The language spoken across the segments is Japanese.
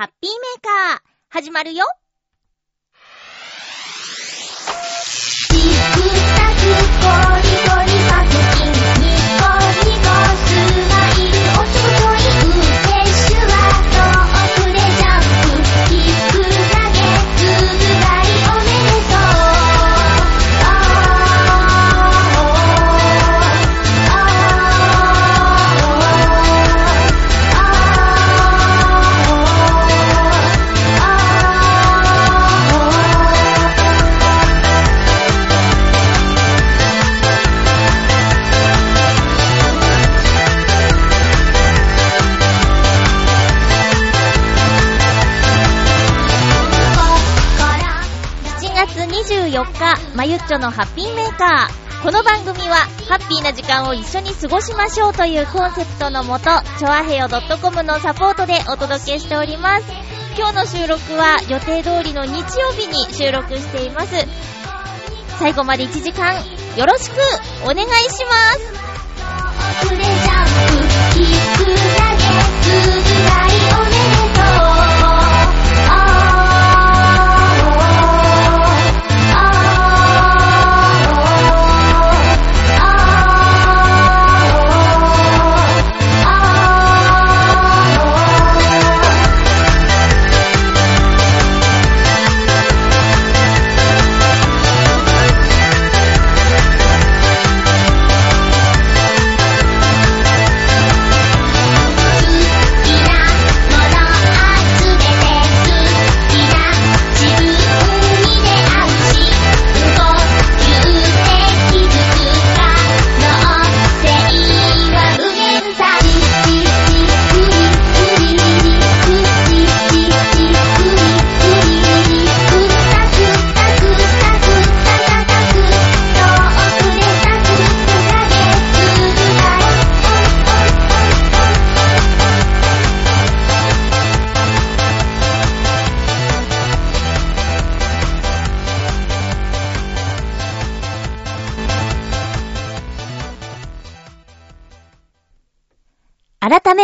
ハッピーメーカー、始まるよ。まゆっちょのハッピーメーカー。この番組は、ハッピーな時間を一緒に過ごしましょうというコンセプトのもと、ちょあへよ .com のサポートでお届けしております。今日の収録は予定通りの日曜日に収録しています。最後まで1時間、よろしくお願いします。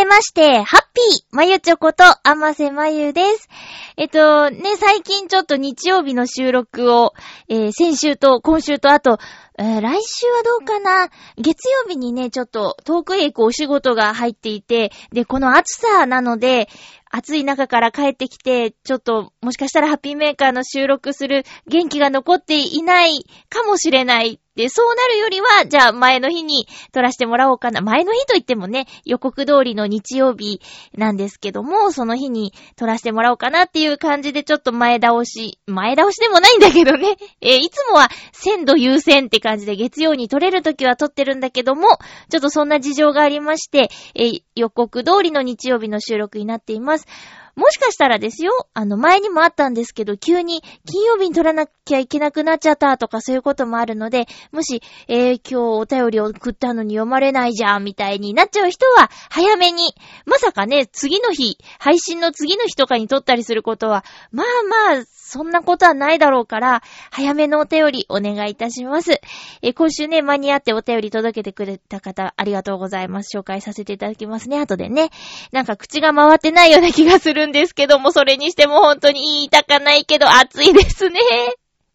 まして、ハッピーまゆちょこと、あませまゆです。えっと、ね、最近ちょっと日曜日の収録を、えー先週と今週とあと、えー来週はどうかな？月曜日にね、ちょっと遠くへ行くお仕事が入っていて、で、この暑さなので、暑い中から帰ってきて、ちょっと、もしかしたらハッピーメーカーの収録する元気が残っていないかもしれない。で、そうなるよりは、じゃあ前の日に撮らせてもらおうかな。前の日といってもね、予告通りの日曜日なんですけども、その日に撮らせてもらおうかなっていう感じでちょっと前倒し、前倒しでもないんだけどね。えーいつもは鮮度優先って感じで月曜に撮れるときは撮ってるんだけども、ちょっとそんな事情がありまして、えー予告通りの日曜日の収録になっています。もしかしたらですよ、あの前にもあったんですけど、急に金曜日に撮らなきゃいけなくなっちゃったとかそういうこともあるので、もし、えー今日お便りを送ったのに読まれないじゃんみたいになっちゃう人は、早めに、まさかね、次の日、配信の次の日とかに撮ったりすることは、まあまあ、そんなことはないだろうから、早めのお便りお願いいたします。えー今週ね、間に合ってお便り届けてくれた方、ありがとうございます。紹介させていただきますね、後でね。なんか口が回ってないような気がするんですけども、それにしても本当に言いたかないけど、暑いですね。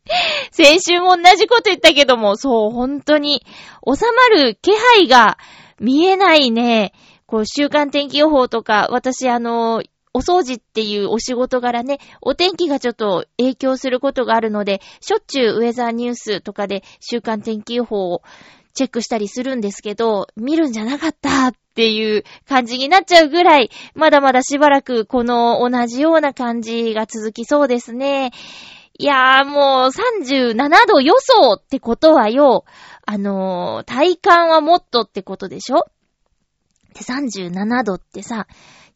先週も同じこと言ったけども、そう、本当に、収まる気配が見えないね。こう、週間天気予報とか、私あの、お掃除っていうお仕事柄ね、お天気がちょっと影響することがあるので、しょっちゅうウェザーニュースとかで週間天気予報をチェックしたりするんですけど、見るんじゃなかったっていう感じになっちゃうぐらい、まだまだしばらくこの同じような感じが続きそうですね。いやーもう37度予想ってことはよ、あのー体感はもっとってことでしょ？で、37度ってさ、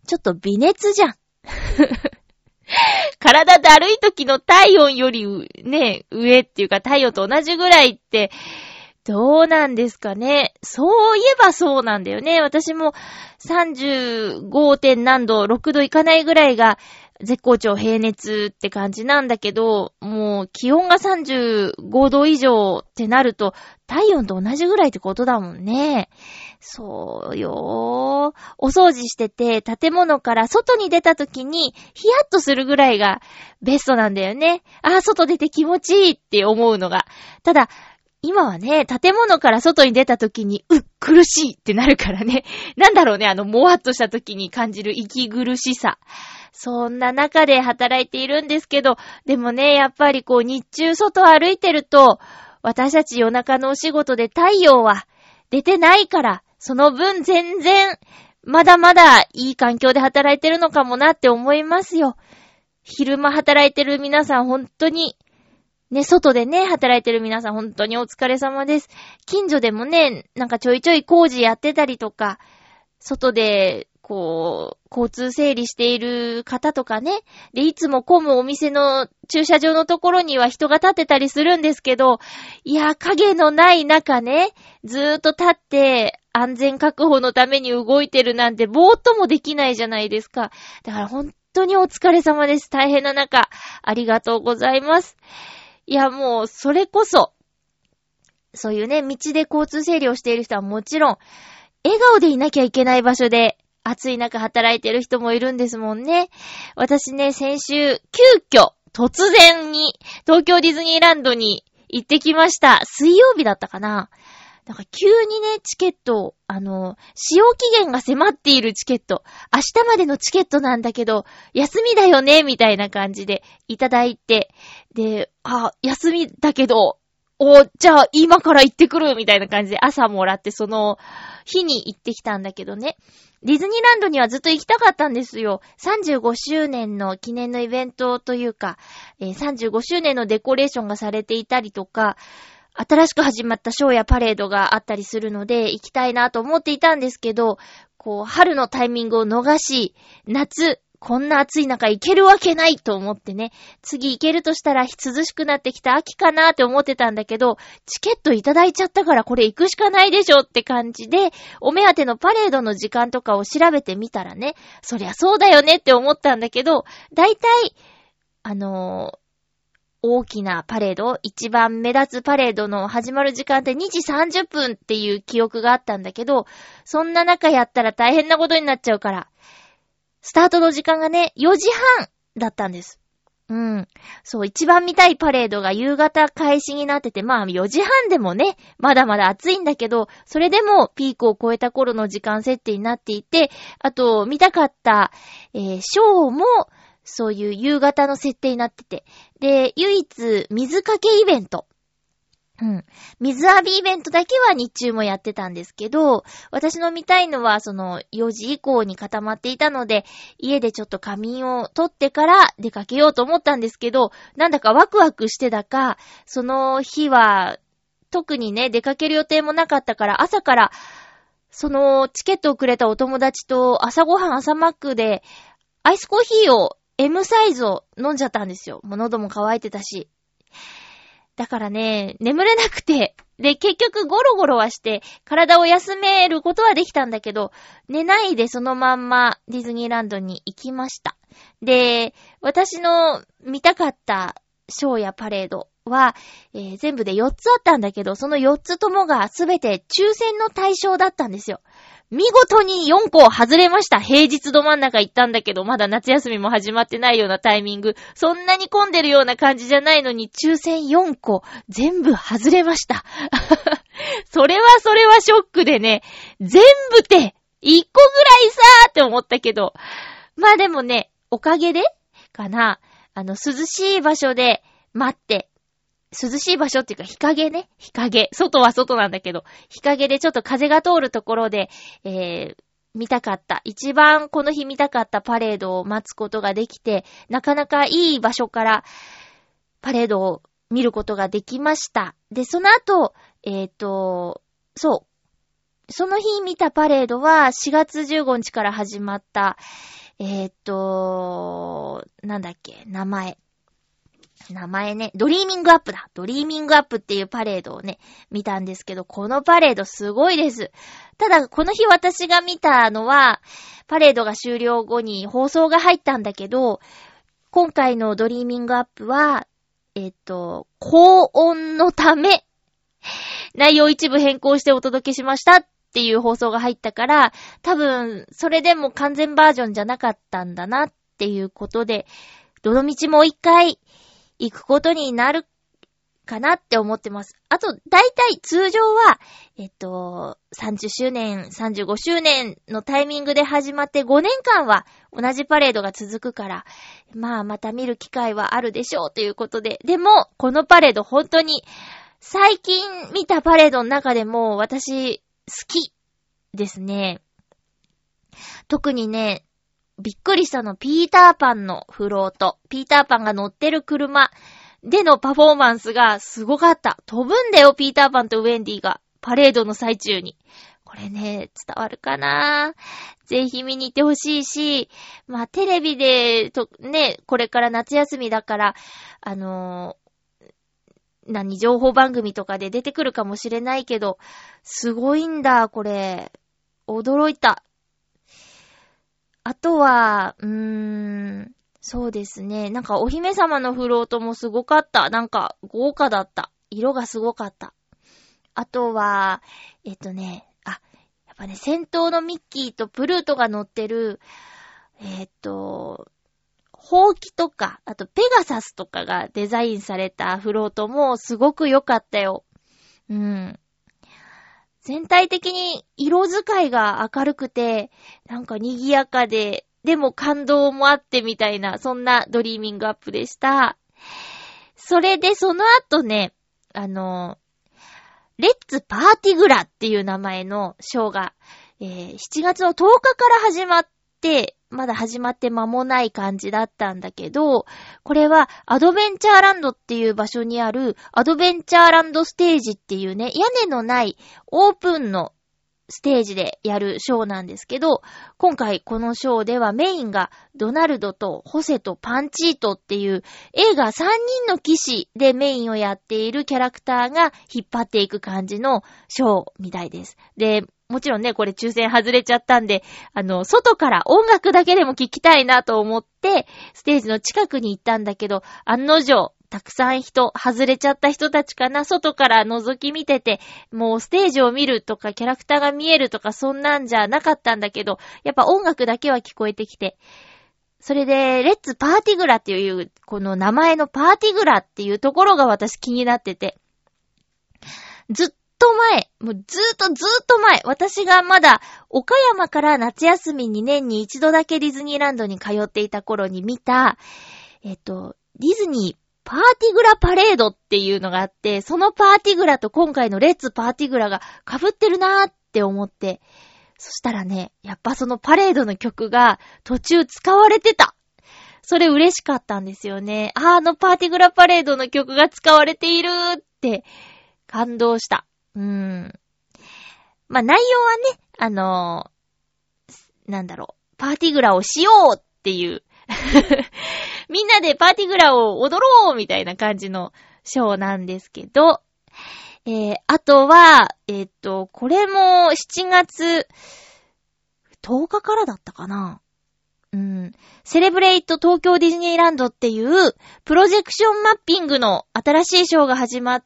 ちょっと微熱じゃん。体だるい時の体温よりね、上っていうか体温と同じぐらいって、どうなんですかね。そういえばそうなんだよね。私も 35. 点何度、6度いかないぐらいが絶好調平熱って感じなんだけど、もう気温が35度以上ってなると体温と同じぐらいってことだもんね。そうよー。お掃除してて、建物から外に出た時に、ヒヤッとするぐらいがベストなんだよね。ああ、外出て気持ちいいって思うのが。ただ、今はね、建物から外に出た時に、うっ、苦しいってなるからね。なんだろうね、あの、もわっとした時に感じる息苦しさ。そんな中で働いているんですけど、でもね、やっぱりこう、日中外歩いてると、私たち夜中のお仕事で太陽は出てないから、その分全然、まだまだいい環境で働いてるのかもなって思いますよ。昼間働いてる皆さん本当にね、外でね、働いてる皆さん本当にお疲れ様です。近所でもね、なんかちょいちょい工事やってたりとか、外で、こう、交通整理している方とかね。で、いつも混むお店の駐車場のところには人が立ってたりするんですけど、いや、影のない中ね、ずーっと立って安全確保のために動いてるなんてぼーっともできないじゃないですか。だから本当にお疲れ様です。大変な中、ありがとうございます。いや、もう、それこそ、そういうね、道で交通整理をしている人はもちろん、笑顔でいなきゃいけない場所で、暑い中働いてる人もいるんですもんね。私ね、先週、急遽、突然に、東京ディズニーランドに行ってきました。水曜日だったかななんか急にね、チケット、あの、使用期限が迫っているチケット、明日までのチケットなんだけど、休みだよね、みたいな感じでいただいて、で、あ、休みだけど、お、じゃあ今から行ってくるみたいな感じで朝もらってその日に行ってきたんだけどね。ディズニーランドにはずっと行きたかったんですよ。35周年の記念のイベントというか、えー、35周年のデコレーションがされていたりとか、新しく始まったショーやパレードがあったりするので、行きたいなと思っていたんですけど、こう、春のタイミングを逃し、夏、こんな暑い中行けるわけないと思ってね、次行けるとしたら涼しくなってきた秋かなって思ってたんだけど、チケットいただいちゃったからこれ行くしかないでしょって感じで、お目当てのパレードの時間とかを調べてみたらね、そりゃそうだよねって思ったんだけど、だいたい、あのー大きなパレード、一番目立つパレードの始まる時間って2時30分っていう記憶があったんだけど、そんな中やったら大変なことになっちゃうから、スタートの時間がね、4時半だったんです。うん。そう、一番見たいパレードが夕方開始になってて、まあ4時半でもね、まだまだ暑いんだけど、それでもピークを超えた頃の時間設定になっていて、あと、見たかった、えー、ショーも、そういう夕方の設定になってて。で、唯一、水かけイベント。うん。水浴びイベントだけは日中もやってたんですけど、私の見たいのはその4時以降に固まっていたので、家でちょっと仮眠を取ってから出かけようと思ったんですけど、なんだかワクワクしてだか、その日は特にね、出かける予定もなかったから、朝から、そのチケットをくれたお友達と朝ごはん朝マックで、アイスコーヒーを M サイズを飲んじゃったんですよ。もう喉も乾いてたし。だからね、眠れなくて、で、結局ゴロゴロはして、体を休めることはできたんだけど、寝ないでそのまんまディズニーランドに行きました。で、私の見たかったショーやパレードは、えー、全部で4つあったんだけど、その4つともがすべて抽選の対象だったんですよ。見事に4個外れました。平日ど真ん中行ったんだけど、まだ夏休みも始まってないようなタイミング。そんなに混んでるような感じじゃないのに、抽選4個、全部外れました。それはそれはショックでね、全部って、1個ぐらいさーって思ったけど。まあでもね、おかげでかな、あの、涼しい場所で待って、涼しい場所っていうか日陰ね。日陰。外は外なんだけど、日陰でちょっと風が通るところで、えー、見たかった。一番この日見たかったパレードを待つことができて、なかなかいい場所からパレードを見ることができました。で、その後、えっ、ー、と、そう。その日見たパレードは4月15日から始まった、えっ、ー、と、なんだっけ、名前。名前ね、ドリーミングアップだ。ドリーミングアップっていうパレードをね、見たんですけど、このパレードすごいです。ただ、この日私が見たのは、パレードが終了後に放送が入ったんだけど、今回のドリーミングアップは、えっと、高温のため、内容一部変更してお届けしましたっていう放送が入ったから、多分、それでも完全バージョンじゃなかったんだなっていうことで、どの道もう一回行くことになるかなって思ってます。あと、だいたい通常は、えっと、30周年、35周年のタイミングで始まって5年間は同じパレードが続くから、まあまた見る機会はあるでしょうということで。でも、このパレード本当に最近見たパレードの中でも私好きですね。特にね、びっくりしたの、ピーターパンのフロート。ピーターパンが乗ってる車でのパフォーマンスがすごかった。飛ぶんだよ、ピーターパンとウェンディが。パレードの最中に。これね、伝わるかな？ぜひ見に行ってほしいし、まあ、テレビで、と、ね、これから夏休みだから、あのー何、情報番組とかで出てくるかもしれないけど、すごいんだ、これ。驚いた。あとは、うーん、そうですね。なんかお姫様のフロートもすごかった。なんか豪華だった。色がすごかった。あとは、えっとね、あ、やっぱね、先頭のミッキーとプルートが乗ってる、えっと、ほうきとか、あとペガサスとかがデザインされたフロートもすごく良かったよ。うん。全体的に色使いが明るくて、なんか賑やかで、でも感動もあってみたいな、そんなドリーミングアップでした。それでその後ね、あの、レッツパーティグラっていう名前のショーが、えー7月の10日から始まって、まだ始まって間もない感じだったんだけど、これはアドベンチャーランドっていう場所にあるアドベンチャーランドステージっていうね、屋根のないオープンのステージでやるショーなんですけど、今回このショーではメインがドナルドとホセとパンチートっていう映画3人の騎士でメインをやっているキャラクターが引っ張っていく感じのショーみたいです。で、もちろんね、これ抽選外れちゃったんで、あの、外から音楽だけでも聴きたいなと思って、ステージの近くに行ったんだけど、案の定、たくさん人、外れちゃった人たちかな、外から覗き見てて、もうステージを見るとか、キャラクターが見えるとか、そんなんじゃなかったんだけど、やっぱ音楽だけは聞こえてきて、それで、レッツパーティグラっていう、この名前のパーティグラっていうところが私気になってて、ずっと前、もうずっとずっと前、私がまだ岡山から夏休みに年に一度だけディズニーランドに通っていた頃に見た、えっと、ディズニーパーティグラパレードっていうのがあって、そのパーティグラと今回のレッツパーティグラが被ってるなーって思って、そしたらね、やっぱそのパレードの曲が途中使われてた。それ嬉しかったんですよね。ああのパーティグラパレードの曲が使われているって感動した。うん。まあ、内容はね、あのーなんだろう、パーティグラをしようっていう、みんなでパーティグラを踊ろうみたいな感じのショーなんですけど、えー、あとは、えっ、と、これも7月10日からだったかなうん。セレブレイト東京ディズニーランドっていうプロジェクションマッピングの新しいショーが始まっ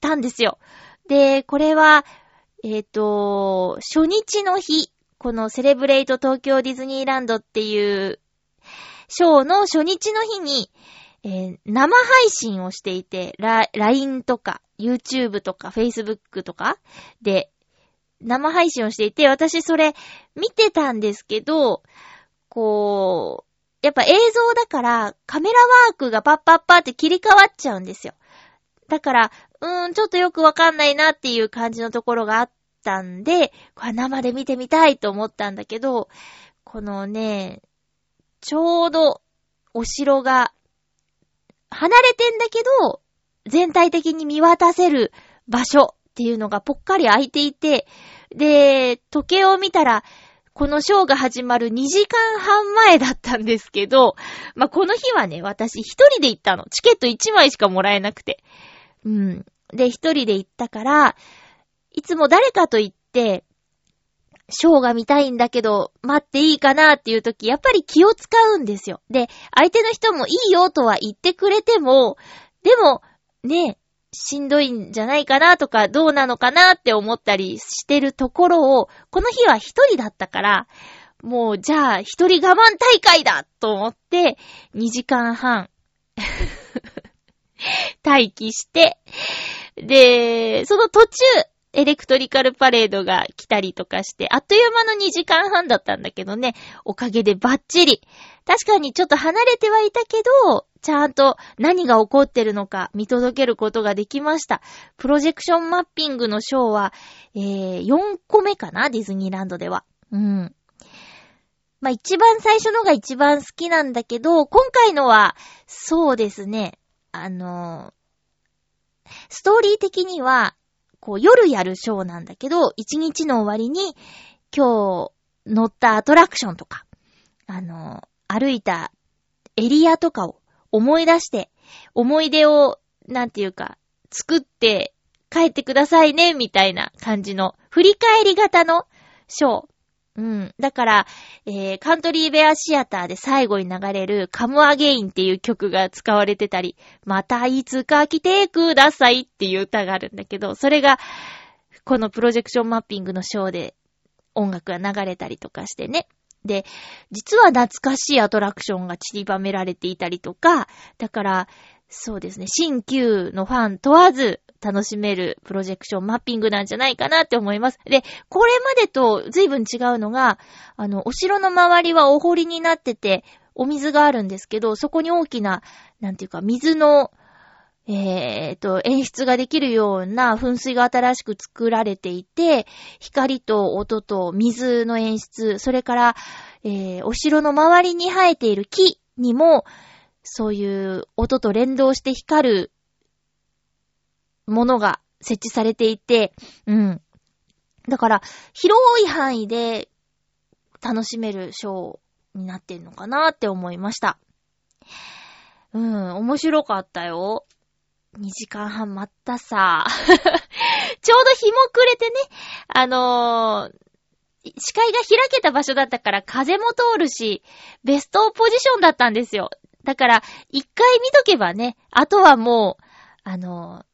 たんですよ。で、これは、えっ、と、初日の日、このセレブレイト東京ディズニーランドっていうショーの初日の日に、えー生配信をしていて、ラ LINE とか YouTube とか Facebook とかで生配信をしていて、私それ見てたんですけど、こう、やっぱ映像だからカメラワークがパッパッパって切り替わっちゃうんですよ。だから、うーん、ちょっとよくわかんないなっていう感じのところがあったんで、これ生で見てみたいと思ったんだけど、このね、ちょうどお城が離れてんだけど、全体的に見渡せる場所っていうのがぽっかり空いていて、で、時計を見たら、このショーが始まる2時間半前だったんですけど、まあ、この日はね、私一人で行ったの。チケット1枚しかもらえなくて。うん。で、一人で行ったから、いつも誰かと行って、ショーが見たいんだけど、待っていいかなっていう時、やっぱり気を使うんですよ。で、相手の人もいいよとは言ってくれても、でも、ね、しんどいんじゃないかなとか、どうなのかなって思ったりしてるところを、この日は一人だったから、もう、じゃあ、一人我慢大会だと思って、2時間半、待機して、で、その途中、エレクトリカルパレードが来たりとかして、あっという間の2時間半だったんだけどね、おかげでバッチリ。確かにちょっと離れてはいたけど、ちゃんと何が起こってるのか見届けることができました。プロジェクションマッピングのショーは、えー、4個目かなディズニーランドでは。うん。まあ、一番最初のが一番好きなんだけど、今回のは、そうですね、あのストーリー的には、こう夜やるショーなんだけど、一日の終わりに、今日乗ったアトラクションとか、あの歩いたエリアとかを思い出して、思い出を、なんていうか、作って帰ってくださいね、みたいな感じの、振り返り型のショー。うん。だから、えー、カントリーベアシアターで最後に流れるカムアゲインっていう曲が使われてたり、またいつか来てくださいっていう歌があるんだけど、それが、このプロジェクションマッピングのショーで音楽が流れたりとかしてね。で、実は懐かしいアトラクションが散りばめられていたりとか、だから、そうですね、新旧のファン問わず楽しめるプロジェクションマッピングなんじゃないかなって思います。で、これまでと随分違うのが、あの、お城の周りはお堀になってて、お水があるんですけど、そこに大きな、なんていうか、水の、えーと、演出ができるような噴水が新しく作られていて、光と音と水の演出、それから、えー、お城の周りに生えている木にも、そういう音と連動して光るものが設置されていて、うん。だから、広い範囲で楽しめるショーになってんのかなって思いました。うん、面白かったよ。2時間半待ったさ。ちょうど日も暮れてね、あのー視界が開けた場所だったから風も通るし、ベストポジションだったんですよ。だから、一回見とけばね、あとはもう、あの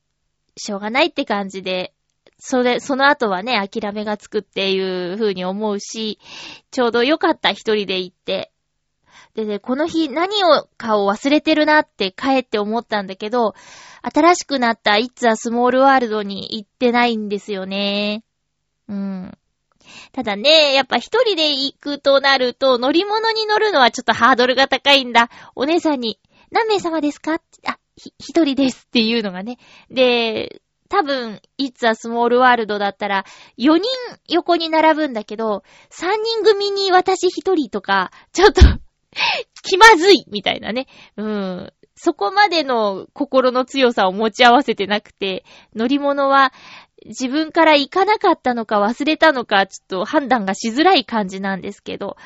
しょうがないって感じで、それ、その後はね、諦めがつくっていう風に思うし、ちょうど良かった一人で行って。でね、この日何をかを忘れてるなって帰って思ったんだけど、新しくなった It's a Small World に行ってないんですよね。うん。ただね、やっぱ一人で行くとなると、乗り物に乗るのはちょっとハードルが高いんだ。お姉さんに、何名様ですか？あ、ひ、一人ですっていうのがね。で、多分、It's a Small World だったら、4人横に並ぶんだけど、3人組に私一人とか、ちょっと 気まずいみたいなね。うん。そこまでの心の強さを持ち合わせてなくて、乗り物は自分から行かなかったのか忘れたのか、ちょっと判断がしづらい感じなんですけど、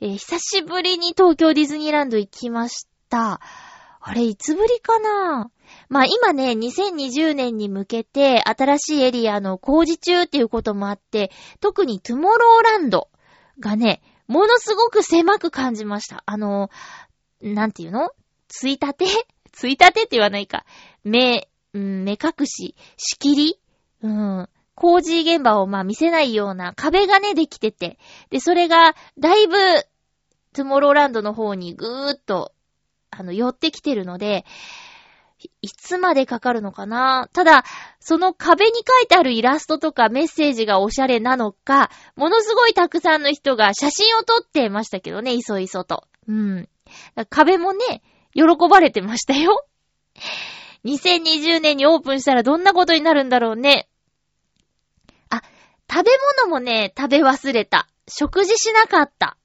えー久しぶりに東京ディズニーランド行きました。あれ、いつぶりかな？まあ今ね、2020年に向けて新しいエリアの工事中っていうこともあって、特にトゥモローランドがね、ものすごく狭く感じました。あの、なんていうの？ついたて？ついたてって言わないか。目、目隠し、仕切り？うん。工事現場をまあ見せないような壁がね、できてて。で、それが、だいぶ、トゥモローランドの方にぐーっと、あの、寄ってきてるので、いつまでかかるのかな？ただ、その壁に書いてあるイラストとかメッセージがおしゃれなのか、ものすごいたくさんの人が写真を撮ってましたけどね、いそいそと。うん。壁もね、喜ばれてましたよ。2020年にオープンしたらどんなことになるんだろうね。食べ物もね、食べ忘れた。食事しなかった。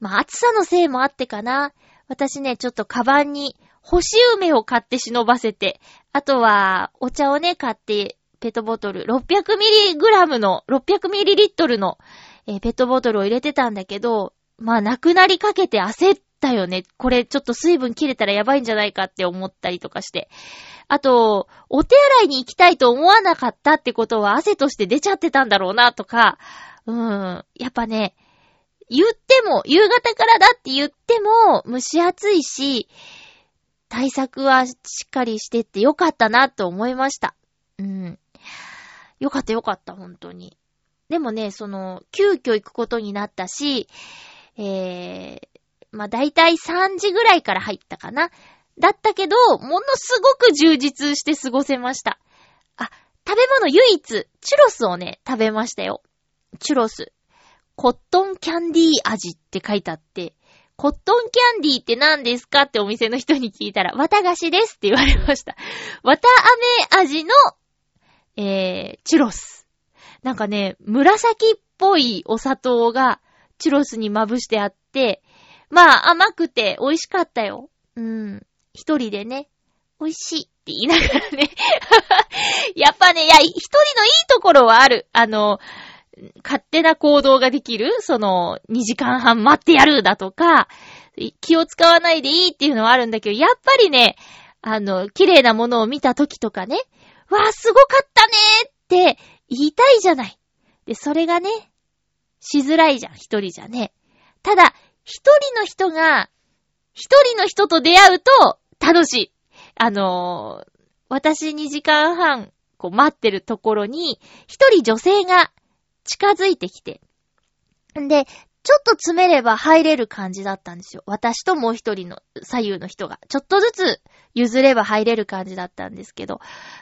まあ、暑さのせいもあってかな。私ね、ちょっとカバンに干し梅を買って忍ばせて、あとは、お茶をね、買って、ペットボトル、600mg の、600ml の、えーペットボトルを入れてたんだけど、まあ、なくなりかけて焦ったよね。これちょっと水分切れたらやばいんじゃないかって思ったりとかして。あと、お手洗いに行きたいと思わなかったってことは汗として出ちゃってたんだろうなとか、うん、やっぱね、言っても、夕方からだって言っても、蒸し暑いし、対策はしっかりしてってよかったなと思いました。うん。よかったよかった、本当に。でもね、その、急遽行くことになったし、えー、まあ、だいたい3時ぐらいから入ったかな。だったけど、ものすごく充実して過ごせました。あ、食べ物唯一、チュロスをね、食べましたよ。チュロス。コットンキャンディー味って書いてあって、コットンキャンディーって何ですかってお店の人に聞いたら、綿菓子ですって言われました。綿飴味の、えー、チュロス。なんかね、紫っぽいお砂糖がチュロスにまぶしてあって、まあ甘くて美味しかったよ。うん。一人でね、美味しいって言いながらね。やっぱね、いや、一人のいいところはある。あの、勝手な行動ができるその、2時間半待ってやるだとか、気を使わないでいいっていうのはあるんだけど、やっぱりね、あの、綺麗なものを見た時とかね、わあ、すごかったねーって言いたいじゃない。で、それがね、しづらいじゃん、一人じゃね。ただ、一人の人が、一人の人と出会うと楽しい。あのー私2時間半、こう待ってるところに、一人女性が近づいてきて。んで、ちょっと詰めれば入れる感じだったんですよ。私ともう一人の左右の人が。ちょっとずつ譲れば入れる感じだったんですけど、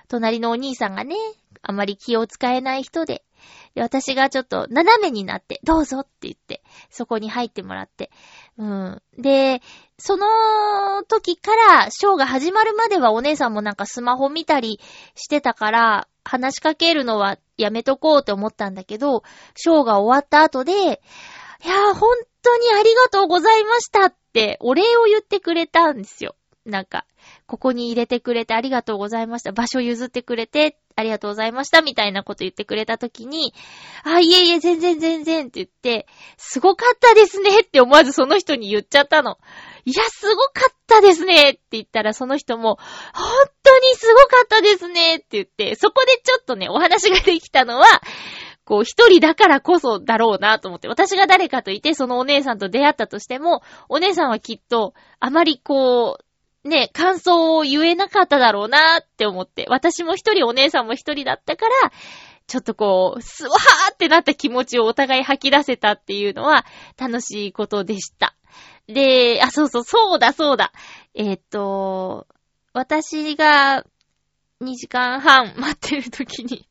隣のお兄さんがね、あまり気を使えない人で、で私がちょっと斜めになって、どうぞって言って、そこに入ってもらって。うん。で、その時から、ショーが始まるまではお姉さんもなんかスマホ見たりしてたから、話しかけるのはやめとこうって思ったんだけど、ショーが終わった後で、いやー、本当にありがとうございましたって、お礼を言ってくれたんですよ。なんか、ここに入れてくれてありがとうございました。場所譲ってくれてありがとうございました。みたいなこと言ってくれたときに、あ、いえいえ、全然全然って言って、すごかったですねって思わずその人に言っちゃったの。いや、すごかったですねって言ったらその人も、本当にすごかったですねって言って、そこでちょっとね、お話ができたのは、こう、一人だからこそだろうなと思って、私が誰かといて、そのお姉さんと出会ったとしても、お姉さんはきっと、あまりこう、ね、感想を言えなかっただろうなって思って、私も一人、お姉さんも一人だったから、ちょっとこう、すわーってなった気持ちをお互い吐き出せたっていうのは楽しいことでした。で、あ、そうそう、そうだそうだ。えーっと、私が2時間半待ってる時に、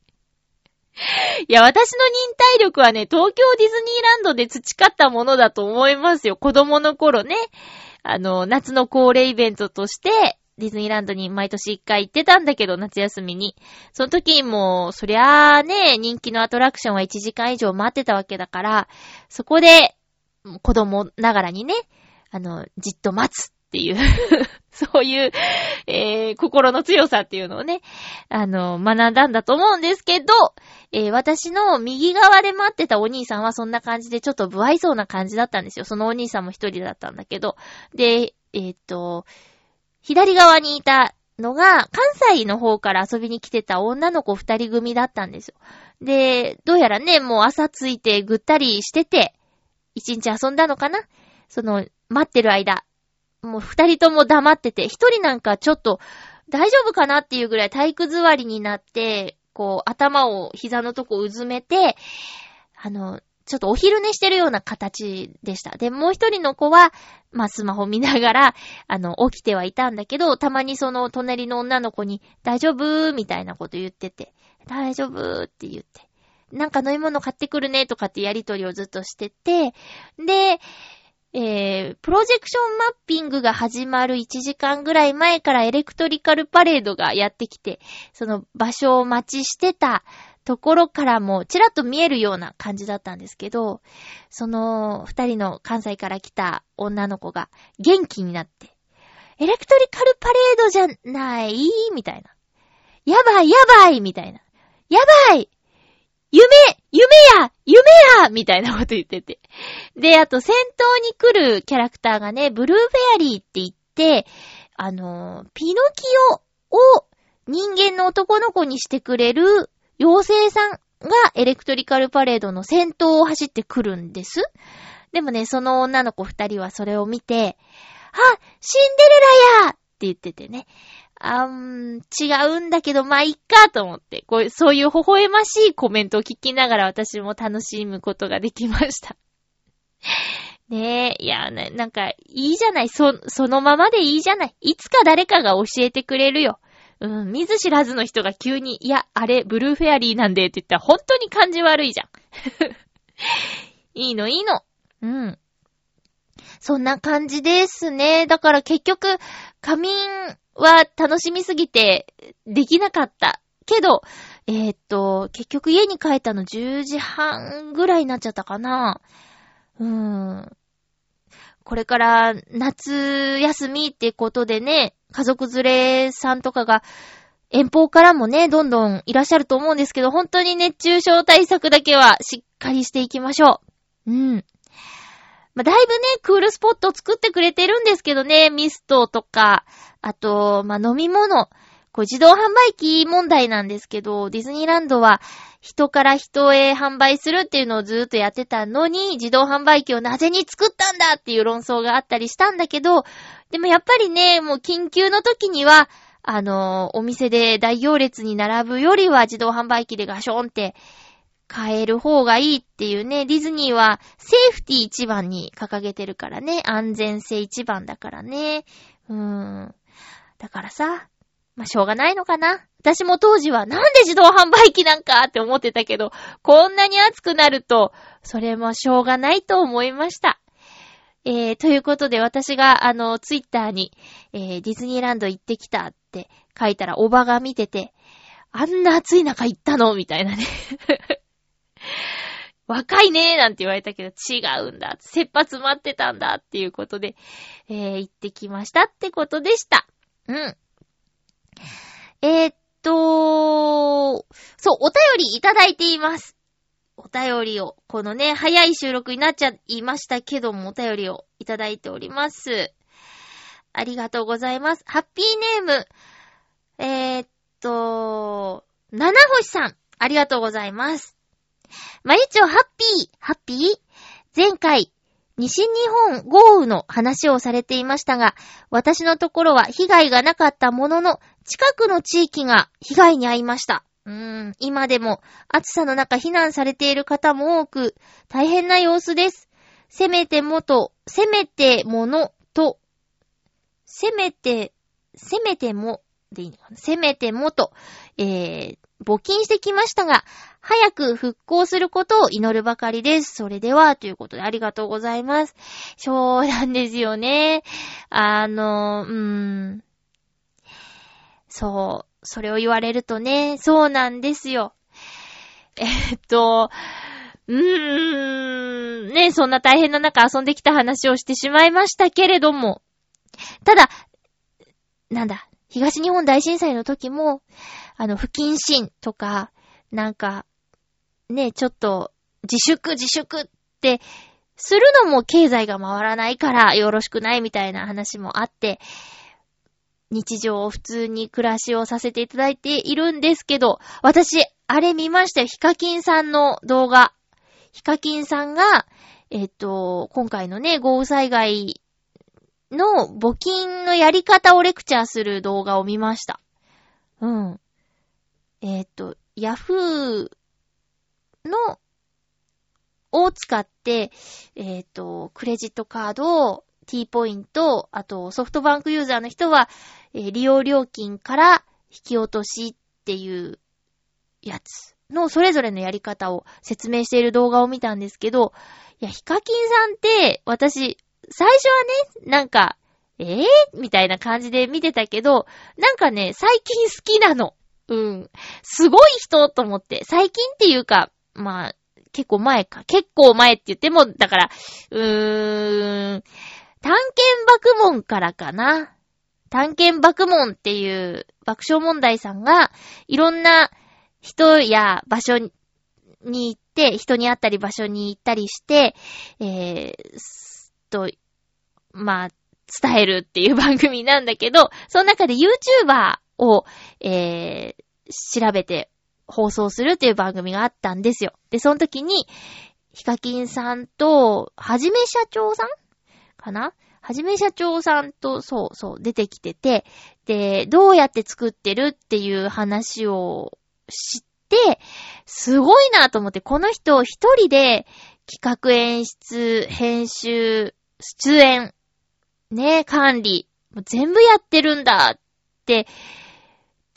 いや、私の忍耐力はね、東京ディズニーランドで培ったものだと思いますよ。子供の頃ね。あの、夏の恒例イベントとして、ディズニーランドに毎年一回行ってたんだけど、夏休みに。その時も、そりゃあね、人気のアトラクションは1時間以上待ってたわけだから、そこで、子供ながらにね、あの、じっと待つっていう、そういう、えー、心の強さっていうのをね、あの、学んだんだと思うんですけど、えー私の右側で待ってたお兄さんはそんな感じでちょっと不愛想な感じだったんですよ。そのお兄さんも一人だったんだけど。で、えーっと、左側にいたのが、関西の方から遊びに来てた女の子二人組だったんですよ。で、どうやらね、もう朝着いてぐったりしてて、一日遊んだのかな？その、待ってる間、もう二人とも黙ってて、一人なんかちょっと大丈夫かなっていうぐらい体育座りになって、こう、頭を膝のとこうずめて、あの、ちょっとお昼寝してるような形でした。で、もう一人の子は、まあ、スマホ見ながら、あの、起きてはいたんだけど、たまにその隣の女の子に、大丈夫みたいなこと言ってて、大丈夫って言って、なんか飲み物買ってくるねとかってやりとりをずっとしてて、で、えー、プロジェクションマッピングが始まる1時間ぐらい前からエレクトリカルパレードがやってきて、その場所を待ちしてたところからもちらっと見えるような感じだったんですけど、その二人の関西から来た女の子が元気になって、エレクトリカルパレードじゃない？みたいな。やばいやばいみたいな。やばい夢夢夢やみたいなこと言ってて。で、あと先頭に来るキャラクターがね、ブルーフェアリーって言って、あの、ピノキオを人間の男の子にしてくれる妖精さんがエレクトリカルパレードの先頭を走ってくるんです。でもね、その女の子二人はそれを見て、あ、シンデレラやって言っててね。あん、違うんだけど、まあ、いっかと思って、こう、そういう微笑ましいコメントを聞きながら私も楽しむことができました。ねえ、いや、ななんか、いいじゃない。そ、そのままでいいじゃない。いつか誰かが教えてくれるよ。うん、見ず知らずの人が急に、いや、あれ、ブルーフェアリーなんでって言ったら本当に感じ悪いじゃん。いいの、いいの。うん。そんな感じですね。だから結局、仮眠は楽しみすぎてできなかった。けど、えーっと、結局家に帰ったの10時半ぐらいになっちゃったかな。うーん。これから夏休みってことでね、家族連れさんとかが遠方からもね、どんどんいらっしゃると思うんですけど、本当に熱中症対策だけはしっかりしていきましょう。うん。まあ、だいぶね、クールスポット作ってくれてるんですけどね、ミストとか、あと、まあ、飲み物。これ自動販売機問題なんですけど、ディズニーランドは人から人へ販売するっていうのをずーっとやってたのに、自動販売機をなぜに作ったんだっていう論争があったりしたんだけど、でもやっぱりね、もう緊急の時には、あのお店で大行列に並ぶよりは自動販売機でガションって買える方がいいっていうね、ディズニーはセーフティー一番に掲げてるからね、安全性一番だからね。うーん。だからさ、まあ、しょうがないのかな。私も当時はなんで自動販売機なんかって思ってたけど、こんなに暑くなると、それもしょうがないと思いました。えー、ということで私があの、ツイッターに、えー、ディズニーランド行ってきたって書いたらおばが見てて、あんな暑い中行ったの？みたいなね。若いねーなんて言われたけど、違うんだ。切羽詰まってたんだっていうことで、えー、行ってきましたってことでした。うん。えー、っと、そう、お便りいただいています。お便りを、このね、早い収録になっちゃいましたけども、お便りをいただいております。ありがとうございます。ハッピーネーム、えー、っと、七星さん、ありがとうございます。まゆちょハッピー、ハッピー？前回、西日本豪雨の話をされていましたが、私のところは被害がなかったものの、近くの地域が被害に遭いました。うーん、今でも暑さの中避難されている方も多く、大変な様子です。せめてもと、せめてものと、せめて、せめても、でいいのかな？せめてもと、えー、募金してきましたが、早く復興することを祈るばかりです。それでは、ということでありがとうございます。そうなんですよね。あの、うーん。そう、それを言われるとね、そうなんですよ。えっと、うーん、ね、そんな大変な中遊んできた話をしてしまいましたけれども、ただ、なんだ、東日本大震災の時も、あの、不謹慎とか、なんか、ね、ちょっと、自粛自粛って、するのも経済が回らないからよろしくないみたいな話もあって、日常を普通に暮らしをさせていただいているんですけど、私、あれ見ましたよ。ヒカキンさんの動画。ヒカキンさんが、えっと、今回のね、豪雨災害の募金のやり方をレクチャーする動画を見ました。うん。えっと、ヤフーの、を使って、えっと、クレジットカードを、T ポイント、あとソフトバンクユーザーの人は、えー利用料金から引き落としっていうやつのそれぞれのやり方を説明している動画を見たんですけど、いや、ヒカキンさんって、私、最初はね、なんか、えぇ、みたいな感じで見てたけど、なんかね、最近好きなの。うん。すごい人と思って。最近っていうか、まあ、結構前か。結構前って言っても、だから、うーん、探検爆問からかな。探検爆問っていう爆笑問題さんが、いろんな人や場所に行って、人に会ったり場所に行ったりして、えー、すと、まあ、伝えるっていう番組なんだけど、その中で YouTuber を、えー、調べて放送するっていう番組があったんですよ。で、その時に、ヒカキンさんと、はじめ社長さんかな？はじめ社長さんと、そうそう、出てきてて、で、どうやって作ってるっていう話を知って、すごいなと思って、この人一人で企画演出、編集、出演、ね、管理、全部やってるんだって、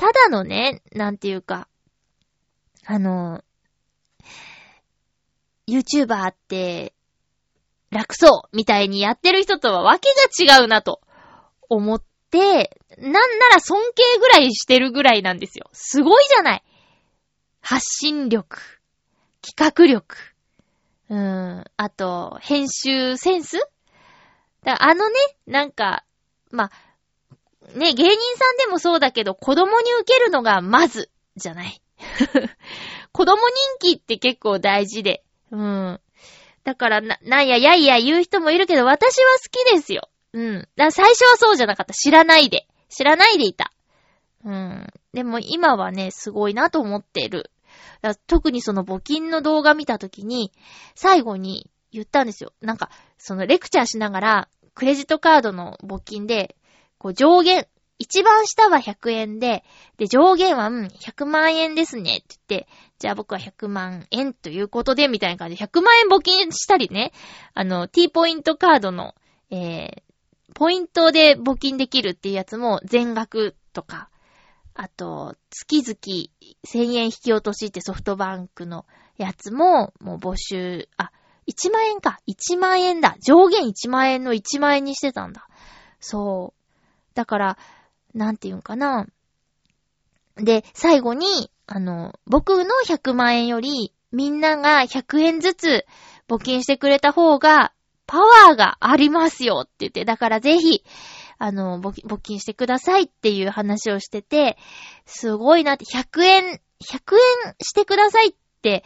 ただのね、なんていうか、あの、YouTuber って、楽そうみたいにやってる人とはわけが違うなと思って、なんなら尊敬ぐらいしてるぐらいなんですよ。すごいじゃない発信力、企画力、うーん、あと、編集センス？だあのね、なんか、まあ、ね、芸人さんでもそうだけど、子供に受けるのがまず、じゃない。子供人気って結構大事で。うん。だからな、なんややいや言う人もいるけど、私は好きですよ。うん。だ最初はそうじゃなかった。知らないで。知らないでいた。うん。でも今はね、すごいなと思ってる。特にその募金の動画見たときに、最後に言ったんですよ。なんか、そのレクチャーしながら、クレジットカードの募金で、こう上限、一番下は100円で、で、上限は、うん、100万円ですねって言って、じゃあ僕は100万円ということで、みたいな感じで、100万円募金したりね、あの、T ポイントカードの、えー、ポイントで募金できるっていうやつも全額とか、あと、月々1000円引き落としってソフトバンクのやつも、もう募集、あ、1万円か。1万円だ。上限1万円の1万円にしてたんだ。そう。だから、なんていうんかな。で、最後に、あの、僕の100万円より、みんなが100円ずつ募金してくれた方が、パワーがありますよって言って、だからぜひ、あの、募金募金してくださいっていう話をしてて、すごいなって、100円、100円してくださいって、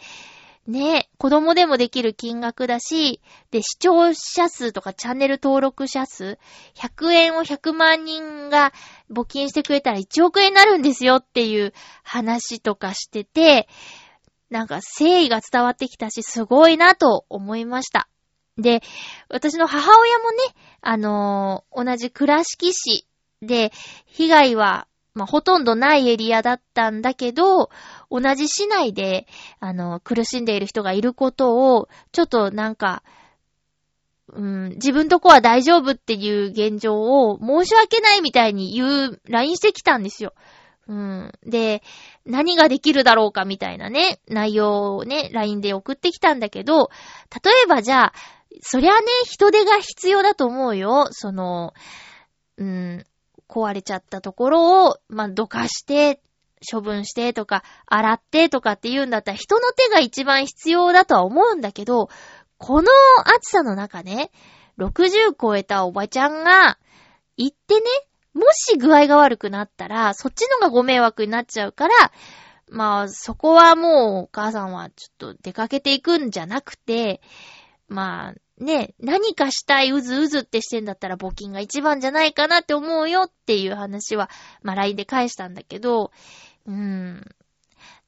ね、子供でもできる金額だし、で、視聴者数とかチャンネル登録者数、100円を100万人が募金してくれたら1億円になるんですよっていう話とかしてて、なんか誠意が伝わってきたし、すごいなと思いました。で、私の母親もね、あのー同じ倉敷市で、被害は、まあ、ほとんどないエリアだったんだけど、同じ市内で、あの、苦しんでいる人がいることを、ちょっとなんか、うん、自分とこは大丈夫っていう現状を申し訳ないみたいに言う、LINE してきたんですよ。うん。で、何ができるだろうかみたいなね、内容をね、LINE で送ってきたんだけど、例えばじゃあ、そりゃね、人手が必要だと思うよ。その、うん、壊れちゃったところを、まあ、どかして、処分してとか、洗ってとかって言うんだったら、人の手が一番必要だとは思うんだけど、この暑さの中ね、60超えたおばちゃんが、行ってね、もし具合が悪くなったら、そっちのがご迷惑になっちゃうから、まあ、そこはもうお母さんはちょっと出かけていくんじゃなくて、まあ、ね、何かしたいうずうずってしてんだったら募金が一番じゃないかなって思うよっていう話は、まあ LINE で返したんだけど、うーん。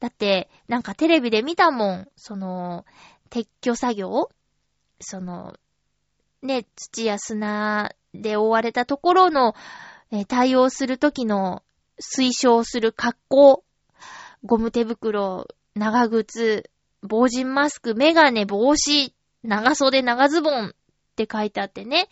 だって、なんかテレビで見たもん、その、撤去作業。その、ね、土や砂で覆われたところの、え対応するときの推奨する格好、ゴム手袋、長靴、防塵マスク、メガネ、帽子、長袖、長ズボンって書いてあってね。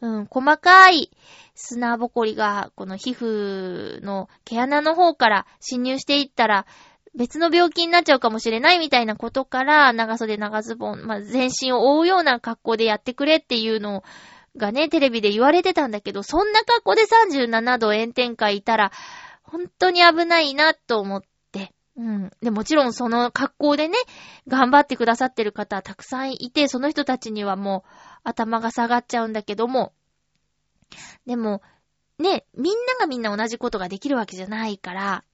うん、細かい砂ぼこりが、この皮膚の毛穴の方から侵入していったら、別の病気になっちゃうかもしれないみたいなことから、長袖、長ズボン、まあ、全身を覆うような格好でやってくれっていうのがね、テレビで言われてたんだけど、そんな格好で37度炎天下いたら、本当に危ないなと思って。うん。で、もちろんその格好でね、頑張ってくださってる方たくさんいて、その人たちにはもう頭が下がっちゃうんだけども、でも、ね、みんながみんな同じことができるわけじゃないから、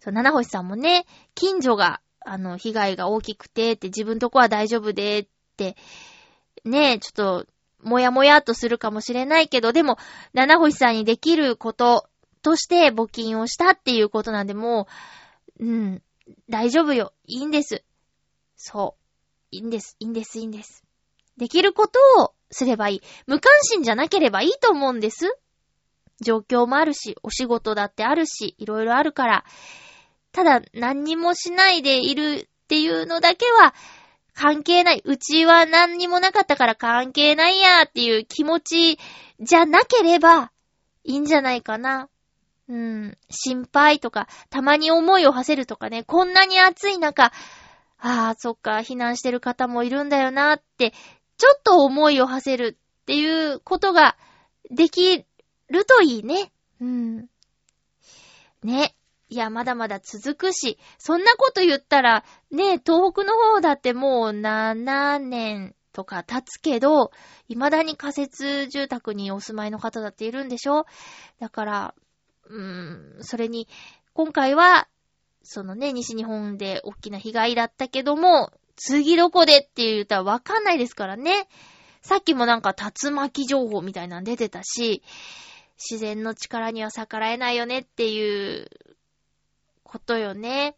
そう、七星さんもね、近所が、あの、被害が大きくて、って自分とこは大丈夫で、って、ね、ちょっと、もやもやっとするかもしれないけど、でも、七星さんにできることとして募金をしたっていうことなんで、もう、うん、大丈夫よ。いいんです。そう。いいんです。いいんです。いいんです。できることをすればいい。無関心じゃなければいいと思うんです。状況もあるし、お仕事だってあるし、いろいろあるから。ただ、何にもしないでいるっていうのだけは、関係ない。うちは何にもなかったから関係ないやっていう気持ちじゃなければ、いいんじゃないかな。うん、心配とか、たまに思いを馳せるとかね、こんなに暑い中、ああ、そっか、避難してる方もいるんだよなって、ちょっと思いを馳せるっていうことができるといいね。うん。ね。いや、まだまだ続くし、そんなこと言ったら、ね、東北の方だってもう7年とか経つけど、未だに仮設住宅にお住まいの方だっているんでしょ？だから、うーん、それに、今回は、そのね、西日本で大きな被害だったけども、次どこでって言ったらわかんないですからね。さっきもなんか竜巻情報みたいなの出てたし、自然の力には逆らえないよねっていうことよね。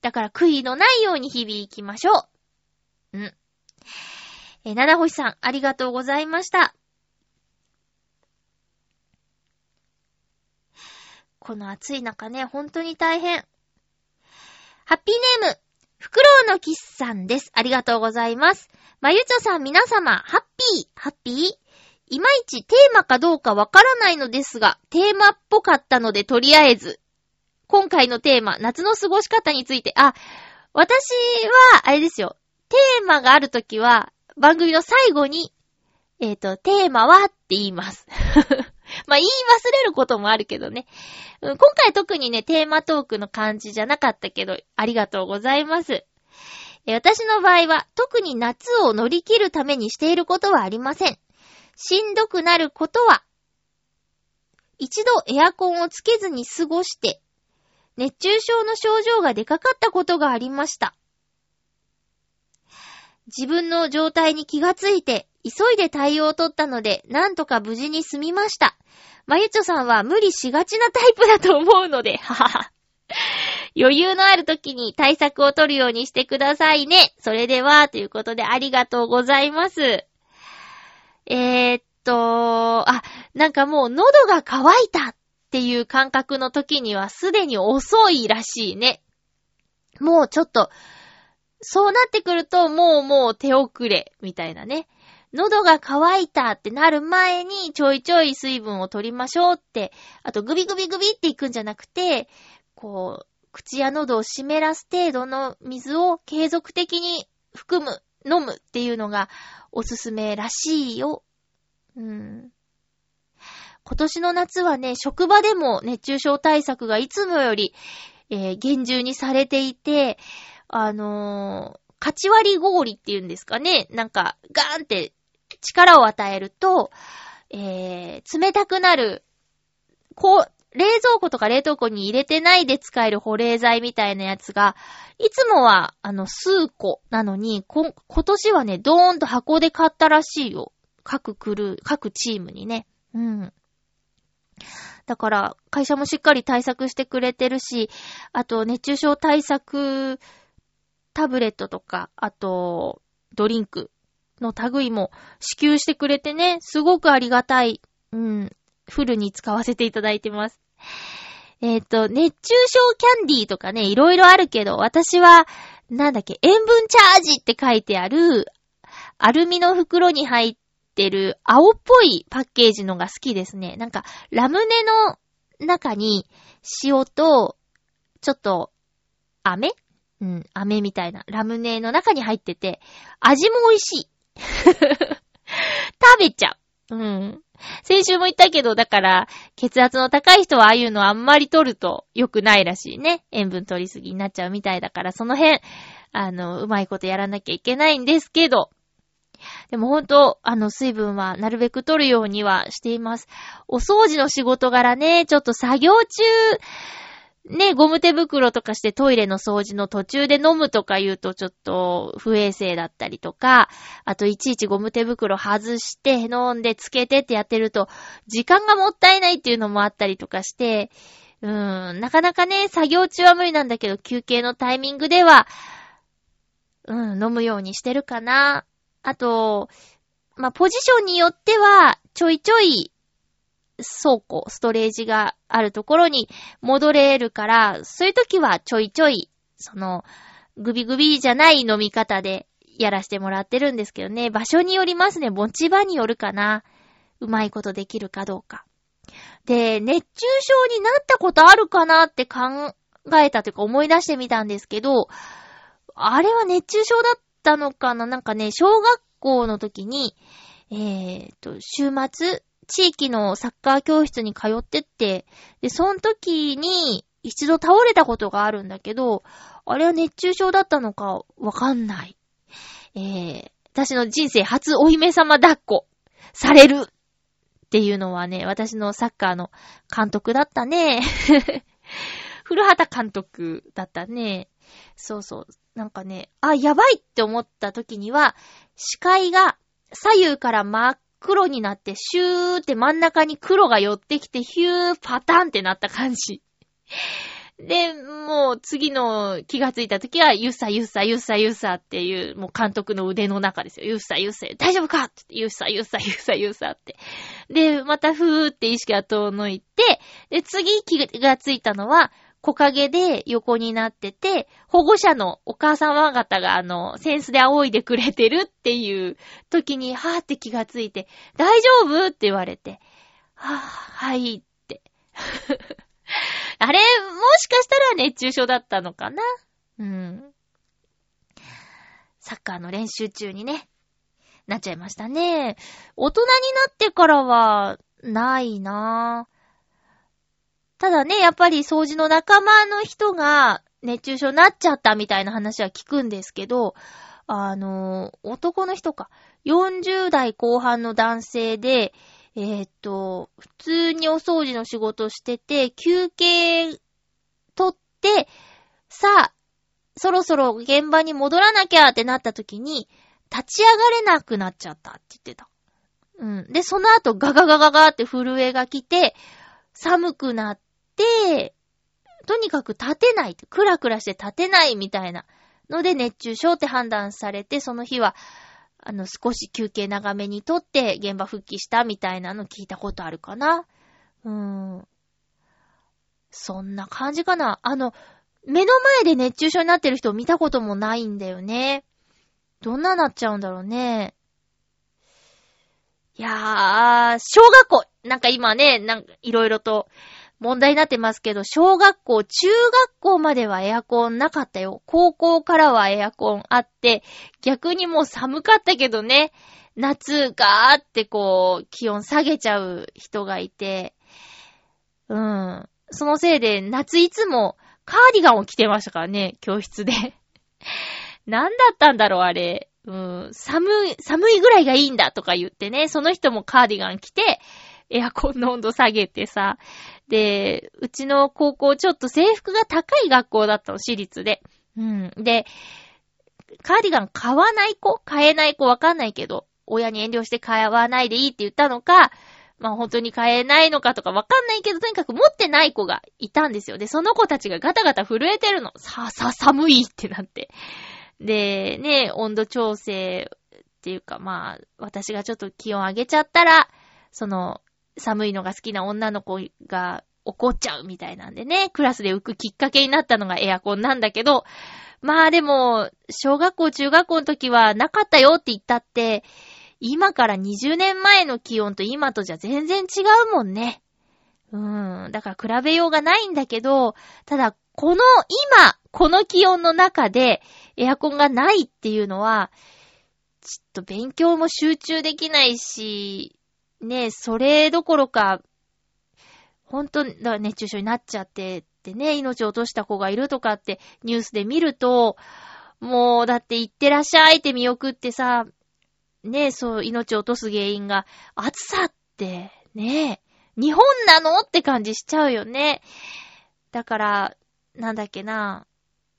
だから悔いのないように日々生きましょう。うん。え、七星さん、ありがとうございました。この暑い中ね、本当に大変。ハッピーネーム、フクロウのキスさんです。ありがとうございます。まゆちょさん皆様、ハッピー、ハッピー？いまいちテーマかどうかわからないのですが、テーマっぽかったのでとりあえず、今回のテーマ、夏の過ごし方について、あ、私は、あれですよ、テーマがあるときは、番組の最後に、えっ、と、テーマはって言います。まあ、言い忘れることもあるけどね。うん今回特にね、テーマトークの感じじゃなかったけど、ありがとうございます。私の場合は、特に夏を乗り切るためにしていることはありません。しんどくなることは、一度エアコンをつけずに過ごして、熱中症の症状が出かかったことがありました。自分の状態に気がついて、急いで対応を取ったので、なんとか無事に済みました。まゆちょさんは無理しがちなタイプだと思うので、ははは。余裕のある時に対策を取るようにしてくださいね。それでは、ということでありがとうございます。えー、っと、あ、なんかもう喉が渇いたっていう感覚の時にはすでに遅いらしいね。もうちょっと、そうなってくるともうもう手遅れ、みたいなね。喉が渇いたってなる前にちょいちょい水分を取りましょうって、あとグビグビグビっていくんじゃなくて、こう、口や喉を湿らす程度の水を継続的に含む、飲むっていうのがおすすめらしいよ。うん。今年の夏はね、職場でも熱中症対策がいつもより、えー厳重にされていて、あのー、勝ち割り氷っていうんですかね。なんか、ガーンって力を与えると、えー、冷たくなる、こう、冷蔵庫とか冷凍庫に入れてないで使える保冷剤みたいなやつが、いつもは、あの、数個なのに、こ、今年はね、ドーンと箱で買ったらしいよ。各クルー、各チームにね。うん。だから、会社もしっかり対策してくれてるし、あと、熱中症対策タブレットとか、あと、ドリンクの類も支給してくれてね、すごくありがたい。うん。フルに使わせていただいてます。えっ、と、熱中症キャンディーとかね、いろいろあるけど、私は、なんだっけ、塩分チャージって書いてある、アルミの袋に入ってる青っぽいパッケージのが好きですね。なんか、ラムネの中に塩と、ちょっと、飴うん、飴みたいな。ラムネの中に入ってて、味も美味しい。食べちゃう。うん。先週も言ったけど、だから、血圧の高い人はああいうのあんまり取ると良くないらしいね。塩分取りすぎになっちゃうみたいだから、その辺、あの、うまいことやらなきゃいけないんですけど、でもほんと、あの、水分はなるべく取るようにはしています。お掃除の仕事柄ね、ちょっと作業中、ね、ゴム手袋とかしてトイレの掃除の途中で飲むとか言うとちょっと不衛生だったりとか、あといちいちゴム手袋外して飲んでつけてってやってると、時間がもったいないっていうのもあったりとかして、うーん、なかなかね、作業中は無理なんだけど、休憩のタイミングでは、うん、飲むようにしてるかな。あと、まあ、ポジションによっては、ちょいちょい、倉庫、ストレージがあるところに戻れるから、そういう時はちょいちょい、その、グビグビじゃない飲み方でやらせてもらってるんですけどね。場所によりますね。持ち場によるかな。うまいことできるかどうか。で、熱中症になったことあるかなって考えたというか思い出してみたんですけど、あれは熱中症だったのかな？なんかね、小学校の時に、えーと、週末、地域のサッカー教室に通ってって、で、その時に一度倒れたことがあるんだけど、あれは熱中症だったのかわかんない。えー、私の人生初お姫様抱っこされるっていうのはね、私のサッカーの監督だったね。古畑監督だったね。そうそう。なんかね、あ、やばいって思った時には、視界が左右から真っ黒になって、シューって真ん中に黒が寄ってきて、ヒューパタンってなった感じ。で、もう次の気がついた時は、ゆっさゆっさゆっさゆっさっていう、もう監督の腕の中ですよ。ゆっさゆっさ、大丈夫かって言ってゆっさゆっさゆっさゆっさって。で、またふーって意識が遠のいて、で、次気がついたのは、木陰で横になってて、保護者のお母様方があの、センスで仰いでくれてるっていう時に、はーって気がついて、大丈夫って言われて、はぁ、はいって。あれ、もしかしたら熱中症だったのかな？うん。サッカーの練習中にね、なっちゃいましたね。大人になってからは、ないなぁ。ただね、やっぱり掃除の仲間の人が熱中症になっちゃったみたいな話は聞くんですけど、あの、男の人か、40代後半の男性で、えーっと、普通にお掃除の仕事してて、休憩取って、さあ、そろそろ現場に戻らなきゃってなった時に、立ち上がれなくなっちゃったって言ってた。うん。で、その後ガガガガガって震えが来て、寒くなって、とにかく立てない、クラクラして立てないみたいなので熱中症って判断されて、その日は、あの、少し休憩長めにとって現場復帰したみたいなの聞いたことあるかな。うーん。そんな感じかな。あの、目の前で熱中症になってる人を見たこともないんだよね。どんななっちゃうんだろうね。いやー、小学校、なんか今ね、なんかいろいろと問題になってますけど、小学校、中学校まではエアコンなかったよ。高校からはエアコンあって、逆にもう寒かったけどね、夏ガーってこう、気温下げちゃう人がいて、うん。そのせいで夏いつもカーディガンを着てましたからね、教室で。なんだったんだろう、あれ。うん、寒い、寒いぐらいがいいんだとか言ってね、その人もカーディガン着て、エアコンの温度下げてさ。で、うちの高校ちょっと制服が高い学校だったの、私立で。うん。で、カーディガン買わない子？買えない子わかんないけど、親に遠慮して買わないでいいって言ったのか、まあ本当に買えないのかとかわかんないけど、とにかく持ってない子がいたんですよ。で、その子たちがガタガタ震えてるの。さ、さ、寒いってなって。で、ね、温度調整っていうか、まあ、私がちょっと気温上げちゃったら、その、寒いのが好きな女の子が怒っちゃうみたいなんでね、クラスで浮くきっかけになったのがエアコンなんだけど、まあでも、小学校、中学校の時はなかったよって言ったって、今から20年前の気温と今とじゃ全然違うもんね。うん。だから比べようがないんだけど、ただ、この今、この気温の中でエアコンがないっていうのは、ちょっと勉強も集中できないし、ね、それどころか、本当だ熱中症になっちゃってってね、命を落とした子がいるとかってニュースで見ると、もうだって行ってらっしゃいって見送ってさ、ね、そう、命を落とす原因が暑さって、ね、日本なのって感じしちゃうよね。だから、なんだっけな、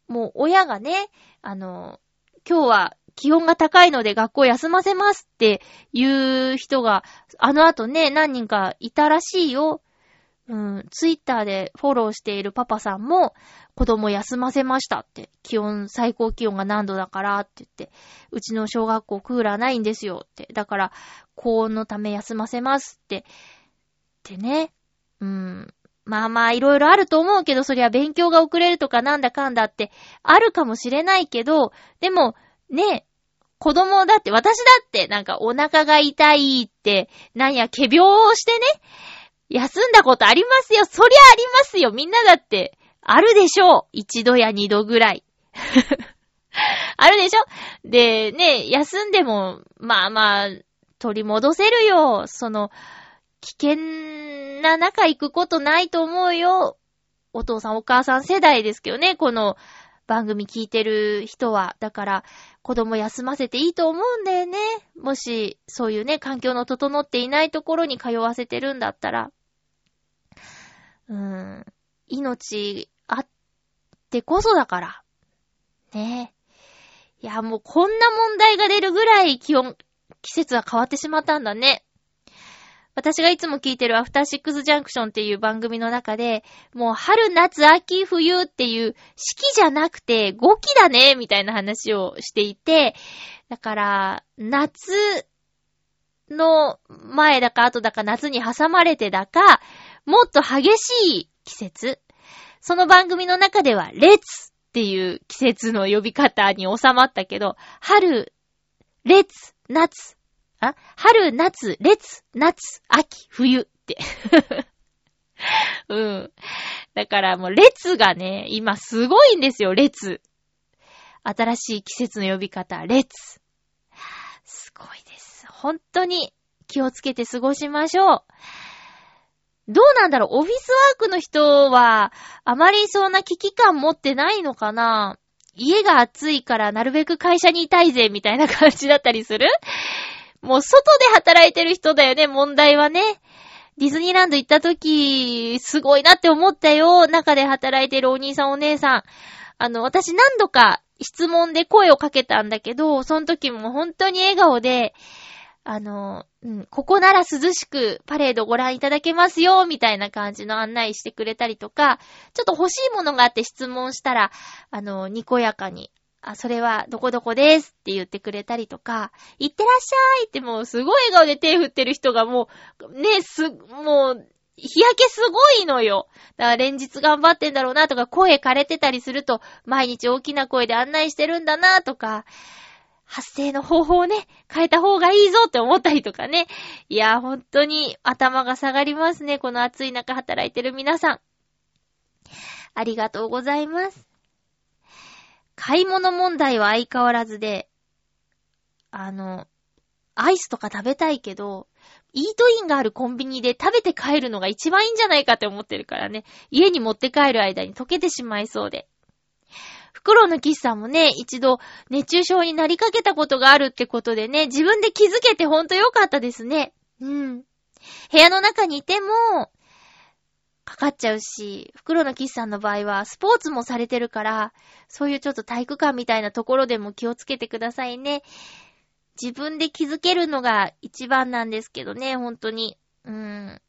もう親がね、あの、今日は気温が高いので学校休ませますっていう人が、あの後ね、何人かいたらしいよ。うん、ツイッターでフォローしているパパさんも、子供休ませましたって、気温、最高気温が何度だからって言って、うちの小学校クーラーないんですよって、だから、高温のため休ませますって、ってね、うん、まあまあいろいろあると思うけど、そりゃ勉強が遅れるとかなんだかんだってあるかもしれないけど、でも、ね、子供だって、私だってなんかお腹が痛いって、なんや、仮病をしてね、休んだことありますよ。そりゃありますよ。みんなだって、あるでしょう。一度や二度ぐらい。あるでしょ？で、ね、休んでも、まあまあ、取り戻せるよ。その、危険な中行くことないと思うよ。お父さんお母さん世代ですけどね、この番組聞いてる人は。だから、子供休ませていいと思うんだよね。もし、そういうね、環境の整っていないところに通わせてるんだったら。うーん、命あってこそだから。ねえ。いや、もうこんな問題が出るぐらい気温、季節は変わってしまったんだね。私がいつも聞いてるアフターシックスジャンクションっていう番組の中で、もう春、夏、秋、冬っていう四季じゃなくて5季だね、みたいな話をしていて、だから、夏の前だか後だか夏に挟まれてだか、もっと激しい季節。その番組の中では、列っていう季節の呼び方に収まったけど、春、列、夏、あ春、夏、列、夏、秋、冬って。うん。だからもう列がね、今すごいんですよ、列。新しい季節の呼び方、列。すごいです。本当に気をつけて過ごしましょう。どうなんだろうオフィスワークの人は、あまりそんな危機感持ってないのかな家が暑いからなるべく会社にいたいぜ、みたいな感じだったりするもう外で働いてる人だよね、問題はね。ディズニーランド行った時、すごいなって思ったよ。中で働いてるお兄さんお姉さん。あの、私何度か質問で声をかけたんだけど、その時も本当に笑顔で、あの、うん、ここなら涼しくパレードご覧いただけますよ、みたいな感じの案内してくれたりとか、ちょっと欲しいものがあって質問したら、あの、にこやかに、あ、それはどこどこですって言ってくれたりとか、行ってらっしゃいってもうすごい笑顔で手振ってる人がもう、ね、す、もう、日焼けすごいのよ。だから連日頑張ってんだろうなとか、声枯れてたりすると、毎日大きな声で案内してるんだなとか、発声の方法をね、変えた方がいいぞって思ったりとかね。いや、本当に頭が下がりますね。この暑い中働いてる皆さん。ありがとうございます。買い物問題は相変わらずで、あの、アイスとか食べたいけど、イートインがあるコンビニで食べて帰るのが一番いいんじゃないかって思ってるからね。家に持って帰る間に溶けてしまいそうで。フクロウのキスさんもね、一度熱中症になりかけたことがあるってことでね、自分で気づけてほんとよかったですね。うん。部屋の中にいても、かかっちゃうし、袋のキスさんの場合はスポーツもされてるから、そういうちょっと体育館みたいなところでも気をつけてくださいね。自分で気づけるのが一番なんですけどね、本当に。うーん。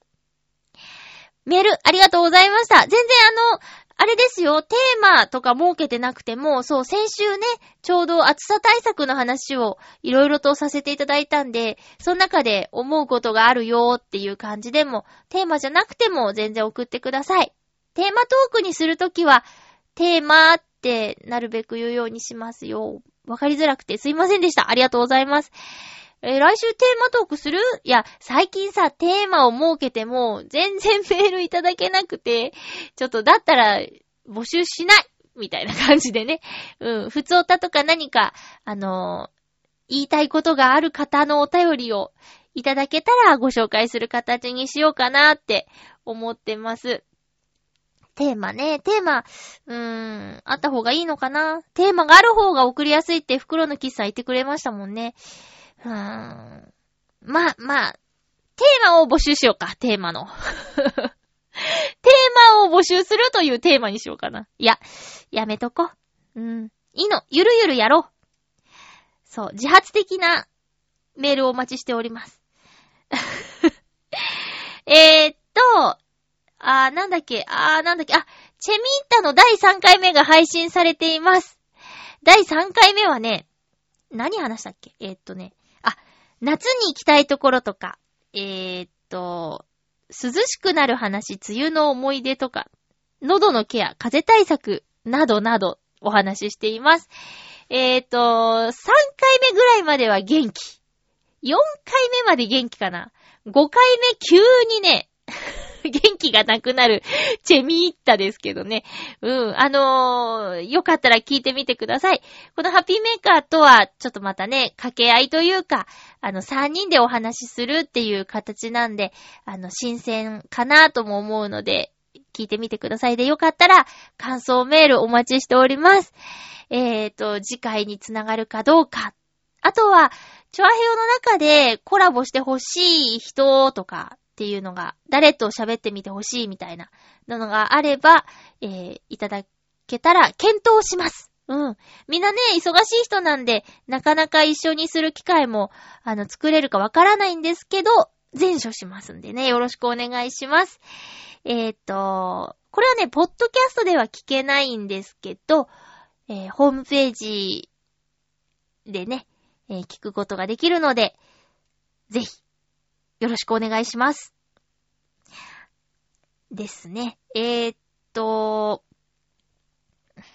メール、ありがとうございました。全然あの、あれですよ、テーマとか設けてなくても、そう、先週ね、ちょうど暑さ対策の話をいろいろとさせていただいたんで、その中で思うことがあるよっていう感じでも、テーマじゃなくても全然送ってください。テーマトークにするときは、テーマってなるべく言うようにしますよ。わかりづらくてすいませんでした。ありがとうございます。え来週テーマトークする？いや、最近さ、テーマを設けても、全然 メールいただけなくて、ちょっとだったら、募集しないみたいな感じでね。うん、普通歌とか何か、あのー言いたいことがある方のお便りをいただけたらご紹介する形にしようかなって思ってます。テーマね、テーマ、うーん、あった方がいいのかな？テーマがある方が送りやすいって袋のキスさん言ってくれましたもんね。うーん。まあ、まあ、テーマを募集しようか、テーマの。テーマを募集するというテーマにしようかな。いや、やめとこう。ん。いいの、ゆるゆるやろう。そう、自発的なメールをお待ちしております。えーっと、あー、なんだっけ、あー、なんだっけ、あ、チェミータの第3回目が配信されています。第3回目はね、何話したっけ？えー、っとね、夏に行きたいところとか、えー、っと、涼しくなる話、梅雨の思い出とか、喉のケア、風邪対策、などなどお話ししています。えー、っと、3回目ぐらいまでは元気。4回目まで元気かな。5回目急にね、元気がなくなるチェミーッタですけどね。うん。あのー、よかったら聞いてみてください。このハッピーメーカーとは、ちょっとまたね、掛け合いというか、あの、3人でお話しするっていう形なんで、あの、新鮮かなとも思うので、聞いてみてください。で、よかったら、感想メールお待ちしております。えーと、次回につながるかどうか。あとは、チョアヘヨの中でコラボしてほしい人とかっていうのが、誰と喋ってみてほしいみたいなのがあれば、えー、いただけたら検討します。うん。みんなね、忙しい人なんで、なかなか一緒にする機会も、あの、作れるかわからないんですけど、全処しますんでね、よろしくお願いします。えっ、と、これはね、ポッドキャストでは聞けないんですけど、えー、ホームページでね、えー、聞くことができるので、ぜひ、よろしくお願いします。ですね。えー、っと、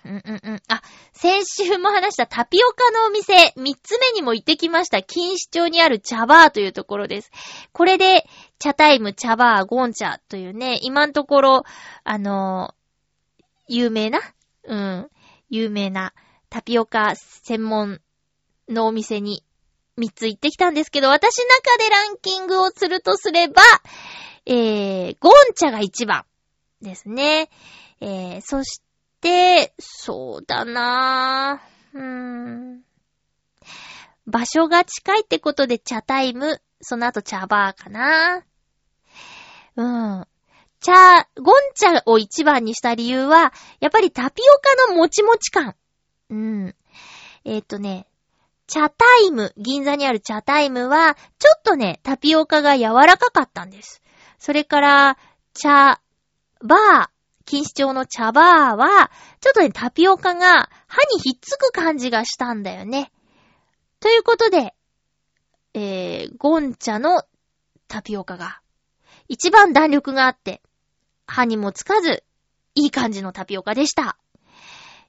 うんうんうん。あ、先週も話したタピオカのお店、三つ目にも行ってきました。錦糸町にある茶バーというところです。これで、茶タイム、茶バー、ゴン茶というね、今のところ、あの、有名なうん。有名なタピオカ専門のお店に3つ行ってきたんですけど、私の中でランキングをするとすれば、えー、ゴンチャが1番ですね。えー、そして、そうだなぁ。うーん。場所が近いってことで茶タイム、その後茶バーかな。うん。茶、ゴン茶を一番にした理由は、やっぱりタピオカのもちもち感。うん。えっ、ー、とね、茶タイム、銀座にある茶タイムは、ちょっとね、タピオカが柔らかかったんです。それから、茶、バー、錦糸町の茶バーは、ちょっとね、タピオカが歯にひっつく感じがしたんだよね。ということで、えー、ゴン茶のタピオカが、一番弾力があって、歯にもつかず、いい感じのタピオカでした。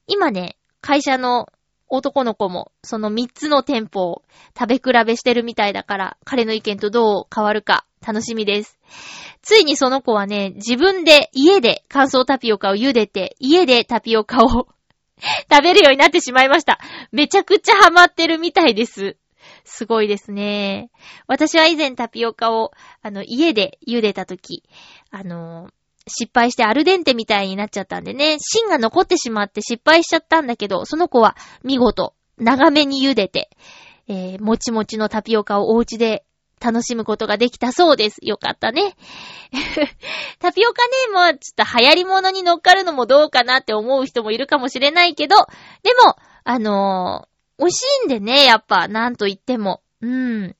今ね、会社の男の子も、その3つの店舗を食べ比べしてるみたいだから、彼の意見とどう変わるか楽しみです。ついにその子はね、自分で家で乾燥タピオカを茹でて、家でタピオカを 食べるようになってしまいました。めちゃくちゃハマってるみたいです。すごいですね。私は以前タピオカを、あの、家で茹でたとき、あの、失敗してアルデンテみたいになっちゃったんでね、芯が残ってしまって失敗しちゃったんだけど、その子は見事、長めに茹でて、えー、もちもちのタピオカをお家で楽しむことができたそうです。よかったね。タピオカね、もうちょっと流行り物に乗っかるのもどうかなって思う人もいるかもしれないけど、でも、あのー、美味しいんでね、やっぱ、なんと言っても。うん。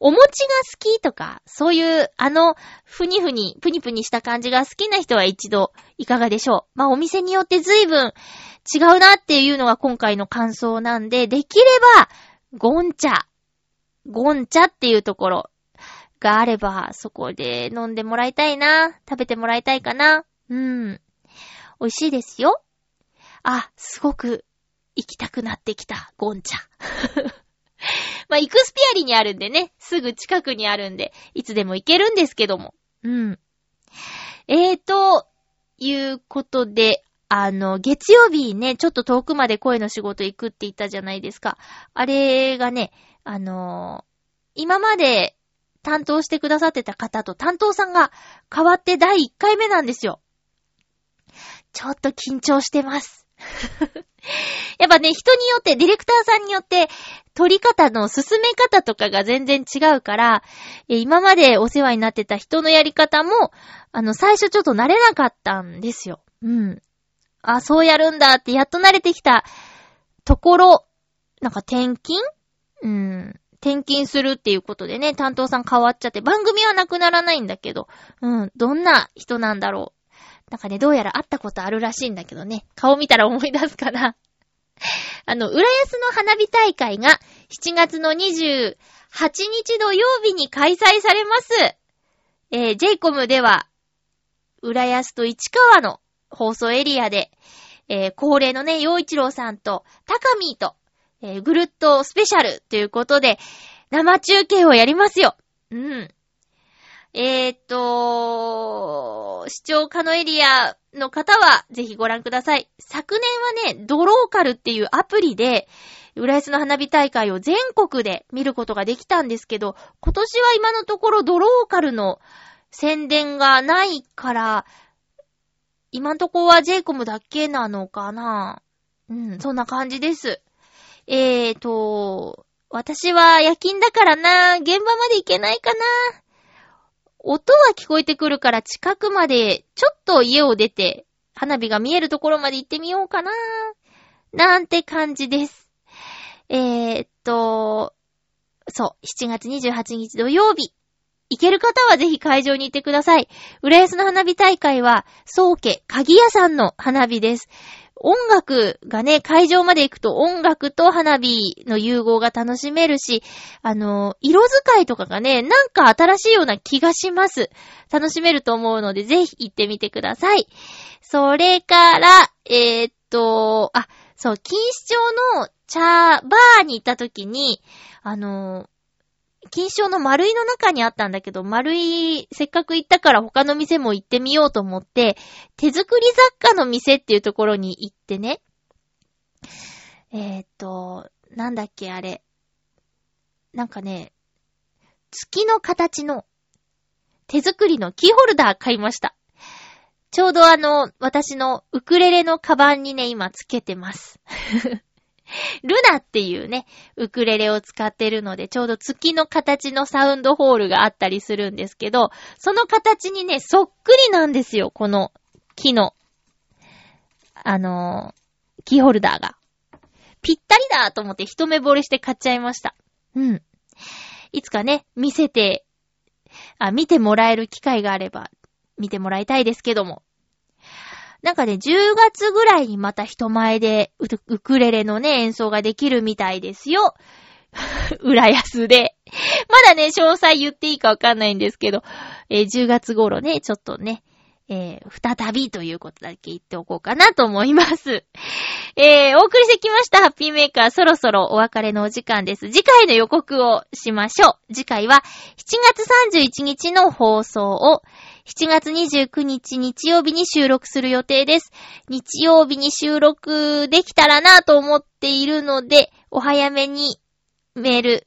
お餅が好きとか、そういう、あの、ふにふに、ぷにぷにした感じが好きな人は一度、いかがでしょう。まあ、お店によって随分違うなっていうのが今回の感想なんで、できれば、ゴン茶。ゴン茶っていうところがあれば、そこで飲んでもらいたいな。食べてもらいたいかな。うん。美味しいですよ。あ、すごく行きたくなってきた、ゴン茶。まあ、イクスピアリにあるんでね、すぐ近くにあるんで、いつでも行けるんですけども。うん。えーと、いうことで、あの、月曜日ね、ちょっと遠くまで声の仕事行くって言ったじゃないですか。あれがね、あの今まで担当してくださってた方と担当さんが変わって第1回目なんですよ。ちょっと緊張してます。やっぱね、人によって、ディレクターさんによって、撮り方の進め方とかが全然違うから、今までお世話になってた人のやり方も、あの、最初ちょっと慣れなかったんですよ。うん。あ、そうやるんだってやっと慣れてきたところ、なんか転勤？うん。転勤するっていうことでね、担当さん変わっちゃって、番組はなくならないんだけど、うん、どんな人なんだろう？なんかね、どうやら会ったことあるらしいんだけどね。顔見たら思い出すかな。あの、浦安の花火大会が7月の28日土曜日に開催されます。えー、JCOM では、浦安と市川の放送エリアで、えー、恒例のね、洋一郎さんと、高見と、えー、ぐるっとスペシャルということで、生中継をやりますよ。うん。えー、っと、視聴可能エリアの方はぜひご覧ください。昨年はね、ドローカルっていうアプリで、浦安の花火大会を全国で見ることができたんですけど、今年は今のところドローカルの宣伝がないから、今んとこは j コムだけなのかな？うん、そんな感じです。えーと、私は夜勤だからな、現場まで行けないかな。音は聞こえてくるから近くまで、ちょっと家を出て、花火が見えるところまで行ってみようかな。なんて感じです。えー、っと、そう、7月28日土曜日。行ける方はぜひ会場に行ってください。浦安の花火大会は、宗家鍵屋さんの花火です。音楽がね、会場まで行くと音楽と花火の融合が楽しめるし、あの、色使いとかがね、なんか新しいような気がします。楽しめると思うので、ぜひ行ってみてください。それから、えー、っと、あ、そう、錦糸町の茶バーに行った時に、あの、金賞の丸井の中にあったんだけど、丸井、せっかく行ったから他の店も行ってみようと思って、手作り雑貨の店っていうところに行ってね。えー、っと、なんだっけあれ。なんかね、月の形の手作りのキーホルダー買いました。ちょうどあの、私のウクレレのカバンにね、今つけてます。ルナっていうね、ウクレレを使ってるので、ちょうど月の形のサウンドホールがあったりするんですけど、その形にね、そっくりなんですよ、この木の、あのー、キーホルダーが。ぴったりだと思って一目惚れして買っちゃいました。うん。いつかね、見せて、あ、見てもらえる機会があれば、見てもらいたいですけども。なんかね、10月ぐらいにまた人前でウクレレのね、演奏ができるみたいですよ。浦安で。まだね、詳細言っていいかわかんないんですけど、えー、10月頃ね、ちょっとね、えー、再びということだけ言っておこうかなと思います。えー、お送りしてきましたハッピーメーカーそろそろお別れのお時間です。次回の予告をしましょう。次回は7月31日の放送を7月29日日曜日に収録する予定です。日曜日に収録できたらなと思っているので、お早めにメール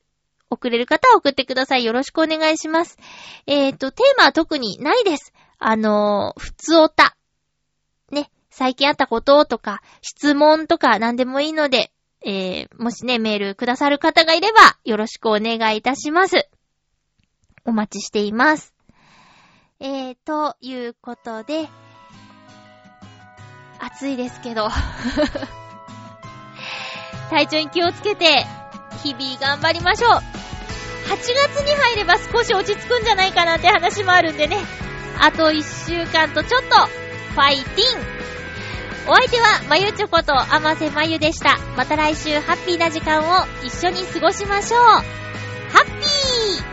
送れる方は送ってください。よろしくお願いします。えっ、ー、と、テーマは特にないです。あのー、普通おた。ね、最近あったこととか、質問とか何でもいいので、えー、もしね、メールくださる方がいれば、よろしくお願いいたします。お待ちしています。えー、ということで、暑いですけど 体調に気をつけて、日々頑張りましょう。8月に入れば少し落ち着くんじゃないかなって話もあるんでね。あと1週間とちょっと、ファイティンお相手は、まゆちょこと、あませまゆでした。また来週、ハッピーな時間を一緒に過ごしましょう。ハッピー